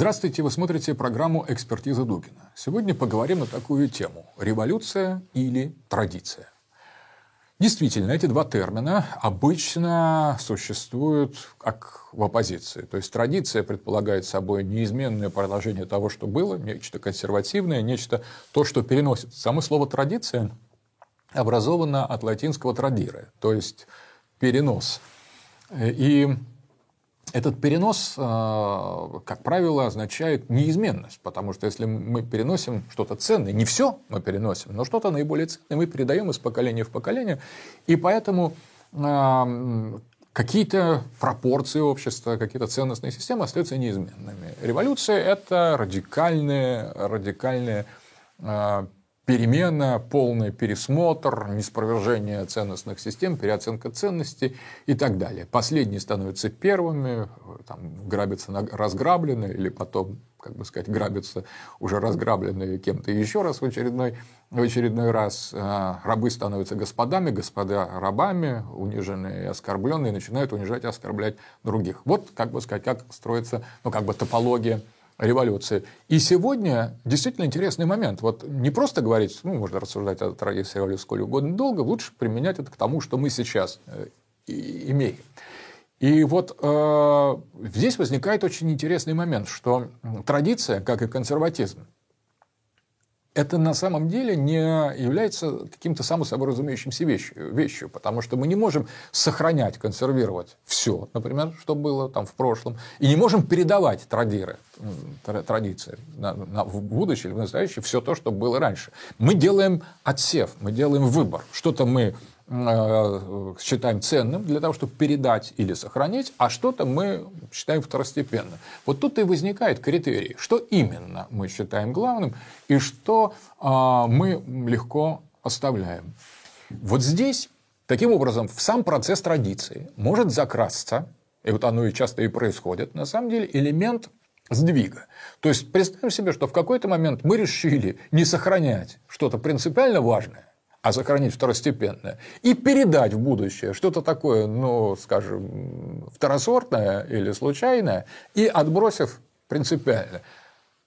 Здравствуйте, вы смотрите программу «Экспертиза Дугина». Сегодня поговорим на такую тему – революция или традиция. Действительно, эти два термина обычно существуют как в оппозиции. То есть традиция предполагает собой неизменное продолжение того, что было, нечто консервативное, нечто то, что переносится. Само слово традиция образовано от латинского традире, то есть перенос. И этот перенос, а, как правило, означает неизменность, потому что если мы переносим что-то ценное, не все мы переносим, но что-то наиболее ценное мы передаем из поколения в поколение, и поэтому а, какие-то пропорции общества, какие-то ценностные системы остаются неизменными. Революция – это радикальные, радикальные а, перемена, полный пересмотр, неспровержение ценностных систем, переоценка ценностей и так далее. Последние становятся первыми, там, грабятся разграбленные, или потом, как бы сказать, грабятся уже разграбленные кем-то еще раз в очередной, в очередной раз. А, рабы становятся господами, господа рабами, униженные и оскорбленные, начинают унижать и оскорблять других. Вот, как бы сказать, как строится, ну, как бы топология революции. И сегодня действительно интересный момент. Вот не просто говорить, ну, можно рассуждать о традиции революции сколь угодно долго, лучше применять это к тому, что мы сейчас э, имеем. И вот э, здесь возникает очень интересный момент, что традиция, как и консерватизм, это на самом деле не является каким-то само собой разумеющимся вещью, вещью, потому что мы не можем сохранять, консервировать все, например, что было там в прошлом, и не можем передавать традиры, традиции на, на, в будущее или в настоящее все то, что было раньше. Мы делаем отсев, мы делаем выбор. Что-то мы считаем ценным для того, чтобы передать или сохранить, а что-то мы считаем второстепенным. Вот тут и возникает критерий, что именно мы считаем главным и что а, мы легко оставляем. Вот здесь, таким образом, в сам процесс традиции может закрасться, и вот оно и часто и происходит, на самом деле элемент сдвига. То есть представим себе, что в какой-то момент мы решили не сохранять что-то принципиально важное, а сохранить второстепенное, и передать в будущее что-то такое, ну, скажем, второсортное или случайное, и отбросив принципиально.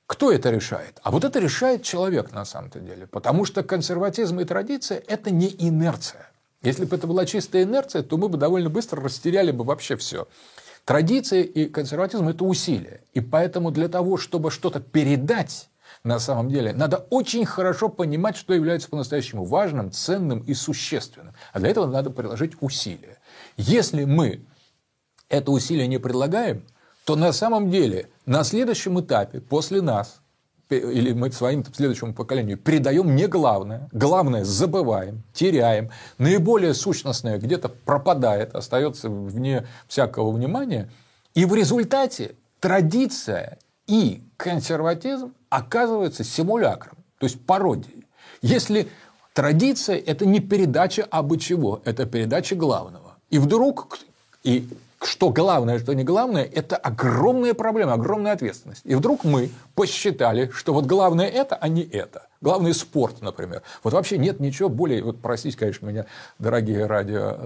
Кто это решает? А вот это решает человек на самом-то деле, потому что консерватизм и традиция – это не инерция. Если бы это была чистая инерция, то мы бы довольно быстро растеряли бы вообще все. Традиция и консерватизм – это усилия. И поэтому для того, чтобы что-то передать, на самом деле. Надо очень хорошо понимать, что является по-настоящему важным, ценным и существенным. А для этого надо приложить усилия. Если мы это усилие не предлагаем, то на самом деле на следующем этапе, после нас, или мы своим следующему поколению передаем не главное, главное забываем, теряем, наиболее сущностное где-то пропадает, остается вне всякого внимания, и в результате традиция и консерватизм оказывается симулякром, то есть пародией. Если традиция – это не передача абы чего, это передача главного. И вдруг, и что главное, что не главное, это огромная проблема, огромная ответственность. И вдруг мы посчитали, что вот главное это, а не это. Главный спорт, например. Вот вообще нет ничего более, вот простите, конечно, меня, дорогие радио,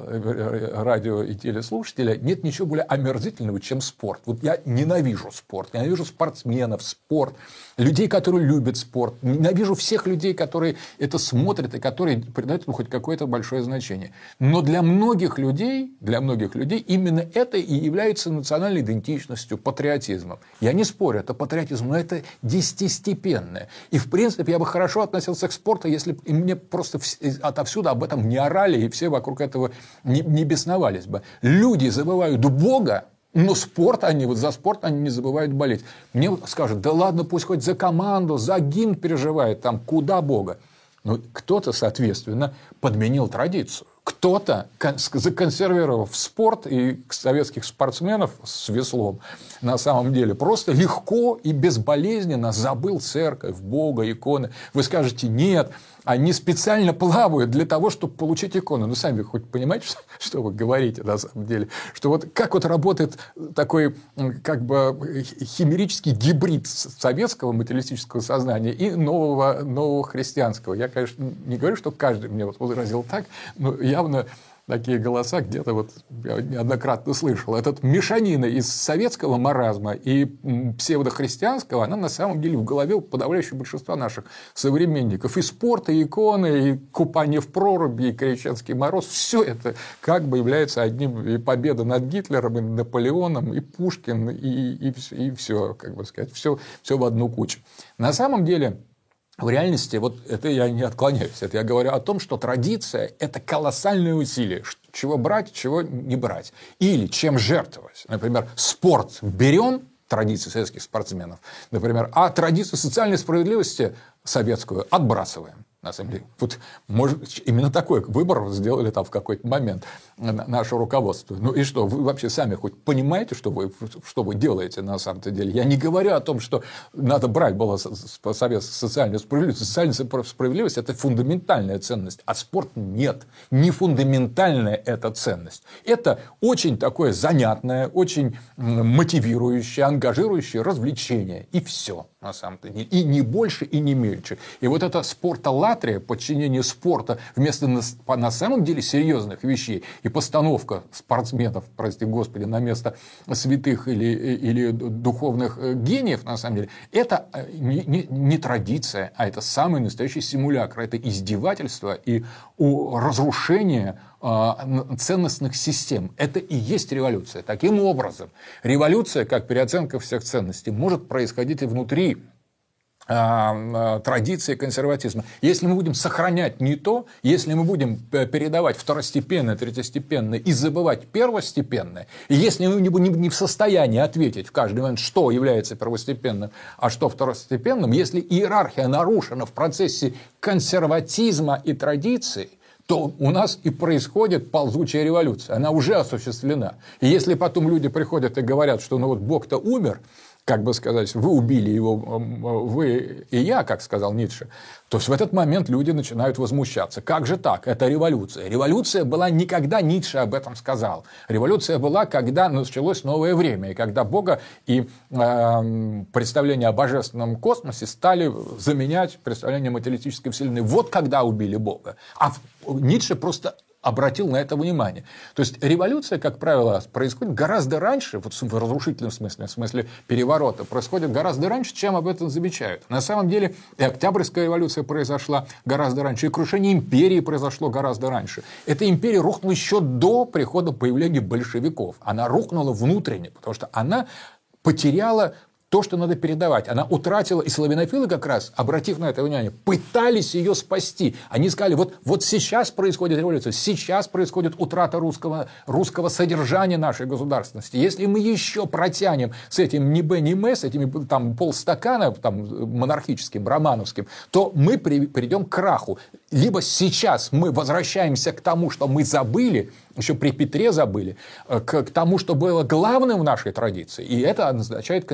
радио и телеслушатели, нет ничего более омерзительного, чем спорт. Вот я ненавижу спорт, ненавижу спортсменов, спорт, людей, которые любят спорт, ненавижу всех людей, которые это смотрят и которые придают ему хоть какое-то большое значение. Но для многих людей, для многих людей именно это и является национальной идентичностью, патриотизмом. Я не спорю, это патриотизм, но это десятистепенное. И, в принципе, я бы хорошо хорошо относился к спорту, если бы мне просто отовсюду об этом не орали, и все вокруг этого не, не бесновались бы. Люди забывают Бога, но спорт они, вот за спорт они не забывают болеть. Мне скажут, да ладно, пусть хоть за команду, за гимн переживает, там куда Бога. Но кто-то, соответственно, подменил традицию. Кто-то, законсервировав спорт и советских спортсменов с веслом, на самом деле, просто легко и безболезненно забыл церковь, Бога, иконы. Вы скажете, нет, они специально плавают для того, чтобы получить икону. Ну, сами хоть понимаете, что, что вы говорите на самом деле? Что вот как вот работает такой как бы химерический гибрид советского материалистического сознания и нового, нового христианского. Я, конечно, не говорю, что каждый мне вот возразил так, но явно такие голоса где-то вот я неоднократно слышал. Этот мешанина из советского маразма и псевдохристианского, она на самом деле в голове у подавляющего большинства наших современников. И спорт, и иконы, и купание в проруби, и крещенский мороз. Все это как бы является одним и победа над Гитлером, и Наполеоном, и Пушкин, и, и, и все, как бы сказать, все, все в одну кучу. На самом деле, в реальности, вот это я не отклоняюсь, это я говорю о том, что традиция – это колоссальное усилие, чего брать, чего не брать. Или чем жертвовать. Например, спорт берем, традиции советских спортсменов, например, а традицию социальной справедливости советскую отбрасываем на самом деле. Вот, может, именно такой выбор сделали там в какой-то момент наше руководство. Ну и что, вы вообще сами хоть понимаете, что вы, что вы делаете на самом деле? Я не говорю о том, что надо брать было совет социальную справедливость. Социальная справедливость – это фундаментальная ценность, а спорт нет. Не фундаментальная эта ценность. Это очень такое занятное, очень мотивирующее, ангажирующее развлечение. И все на самом-то деле. И не больше, и не меньше. И вот эта спортолатрия, подчинение спорта вместо на, на самом деле серьезных вещей и постановка спортсменов, прости господи, на место святых или, или духовных э, гениев, на самом деле, это э, не, не, не традиция, а это самый настоящий симулятор. Это издевательство и разрушение а, ценностных систем. Это и есть революция. Таким образом, революция, как переоценка всех ценностей, может происходить и внутри а, а, традиции консерватизма. Если мы будем сохранять не то, если мы будем э, передавать второстепенное, третьестепенное и забывать первостепенное, и если мы не в состоянии ответить в каждый момент, что является первостепенным, а что второстепенным, если иерархия нарушена в процессе консерватизма и традиции, то у нас и происходит ползучая революция. Она уже осуществлена. И если потом люди приходят и говорят, что ну вот Бог-то умер, как бы сказать, вы убили его, вы и я, как сказал Ницше, то есть в этот момент люди начинают возмущаться. Как же так? Это революция. Революция была никогда, Ницше об этом сказал. Революция была, когда началось новое время, и когда Бога и э, представление о божественном космосе стали заменять представление материалистической вселенной. Вот когда убили Бога. А Ницше просто обратил на это внимание. То есть революция, как правило, происходит гораздо раньше, вот в разрушительном смысле, в смысле переворота, происходит гораздо раньше, чем об этом замечают. На самом деле и Октябрьская революция произошла гораздо раньше, и крушение империи произошло гораздо раньше. Эта империя рухнула еще до прихода появления большевиков. Она рухнула внутренне, потому что она потеряла то, что надо передавать. Она утратила, и славянофилы как раз, обратив на это внимание, пытались ее спасти. Они сказали, вот, вот сейчас происходит революция, сейчас происходит утрата русского, русского содержания нашей государственности. Если мы еще протянем с этим ни Б, ни М, с этими там, полстакана там, монархическим, романовским, то мы при, придем к краху. Либо сейчас мы возвращаемся к тому, что мы забыли, еще при Петре забыли, э, к, к тому, что было главным в нашей традиции. И это означает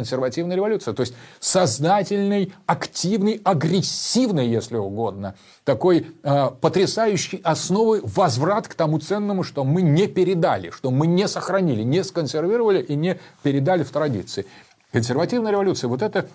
консервативная революция. То есть сознательный, активный, агрессивный, если угодно, такой э, потрясающий основой возврат к тому ценному, что мы не передали, что мы не сохранили, не сконсервировали и не передали в традиции. Консервативная революция, вот это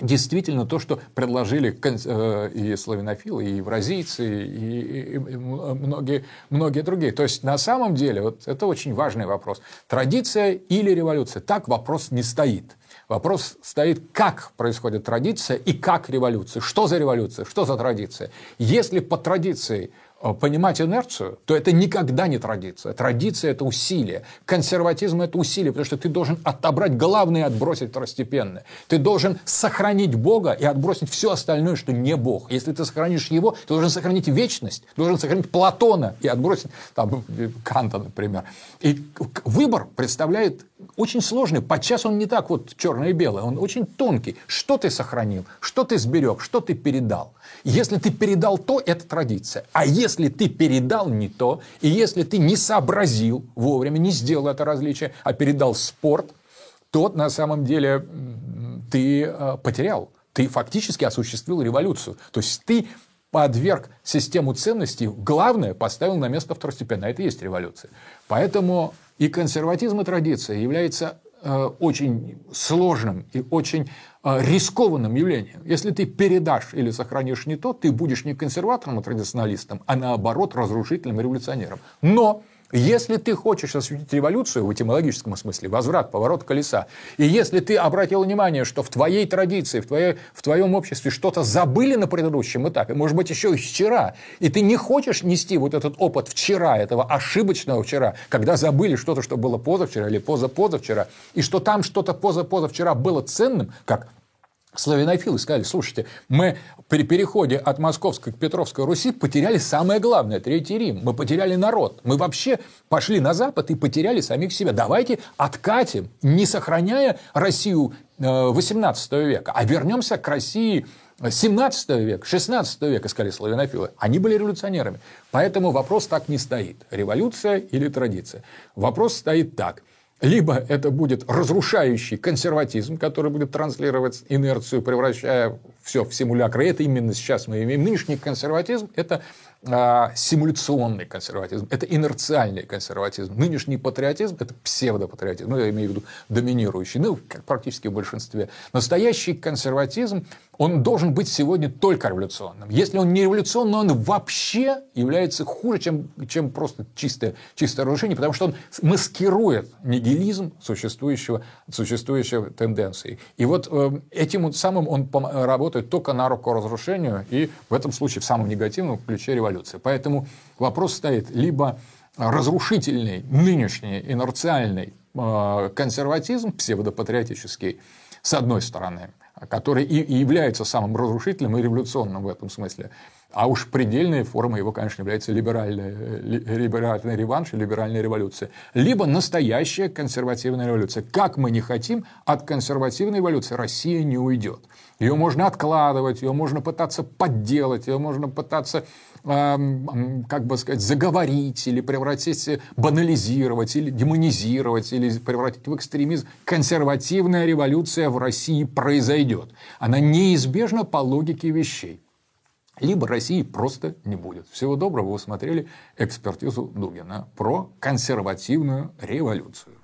действительно то, что предложили э, и славянофилы, и евразийцы, и многие, многие другие. То есть, на самом деле, вот это очень важный вопрос. Традиция или революция? Так вопрос не стоит. Вопрос стоит, как происходит традиция и как революция. Что за революция, что за традиция. Если по традиции Э, понимать инерцию, то это никогда не традиция. Традиция – это усилие. Консерватизм – это усилие, потому что ты должен отобрать главное и отбросить второстепенное. Ты должен сохранить Бога и отбросить все остальное, что не Бог. Если ты сохранишь его, ты должен сохранить вечность, должен сохранить Платона и отбросить там, Канта, например. И выбор представляет очень сложный. Подчас он не так вот черное и белое, он очень тонкий. Что ты сохранил, что ты сберег, что ты передал. Если ты передал то, это традиция. А если ты передал не то, и если ты не сообразил вовремя, не сделал это различие, а передал спорт, то на самом деле ты э, потерял. Ты фактически осуществил революцию. То есть ты подверг систему ценностей, главное, поставил на место второстепенное. Это и есть революция. Поэтому и консерватизм и традиция является э, очень сложным и очень э, рискованным явлением. Если ты передашь или сохранишь не то, ты будешь не консерватором и традиционалистом, а наоборот разрушительным революционером. Но если ты хочешь осветить революцию в этимологическом смысле, возврат, поворот колеса, и если ты обратил внимание, что в твоей традиции, в, твоей, в твоем обществе что-то забыли на предыдущем этапе, может быть, еще и вчера, и ты не хочешь нести вот этот опыт вчера, этого ошибочного вчера, когда забыли что-то, что было позавчера или позапозавчера, и что там что-то позапозавчера было ценным, как Славянофилы сказали, слушайте, мы при переходе от Московской к Петровской Руси потеряли самое главное, Третий Рим. Мы потеряли народ. Мы вообще пошли на Запад и потеряли самих себя. Давайте откатим, не сохраняя Россию XVIII э, века, а вернемся к России 17 века, 16 века, сказали славянофилы, они были революционерами. Поэтому вопрос так не стоит. Революция или традиция. Вопрос стоит так. Либо это будет разрушающий консерватизм, который будет транслировать инерцию, превращая все в симулякр. И это именно сейчас мы имеем. Нынешний консерватизм – это а, симуляционный консерватизм, это инерциальный консерватизм. Нынешний патриотизм – это псевдопатриотизм, ну, я имею в виду доминирующий, ну, как практически в большинстве. Настоящий консерватизм, он должен быть сегодня только революционным. Если он не революционный, он вообще является хуже, чем, чем просто чистое, чистое разрушение, потому что он маскирует нигилизм существующего, существующей тенденции. И вот э, этим самым он работает только на руку разрушению, и в этом случае в самом негативном ключе революции революции. Поэтому вопрос стоит либо разрушительный, нынешний, инерциальный э, консерватизм псевдопатриотический, с одной стороны, который и является самым разрушительным и революционным в этом смысле. А уж предельной формой его, конечно, является либеральная, либеральный реванш и либеральная революция. Либо настоящая консервативная революция. Как мы не хотим, от консервативной революции Россия не уйдет. Ее можно откладывать, ее можно пытаться подделать, ее можно пытаться как бы сказать, заговорить или превратить, банализировать или демонизировать или превратить в экстремизм, консервативная революция в России произойдет. Она неизбежна по логике вещей. Либо России просто не будет. Всего доброго, вы смотрели экспертизу Дугина про консервативную революцию.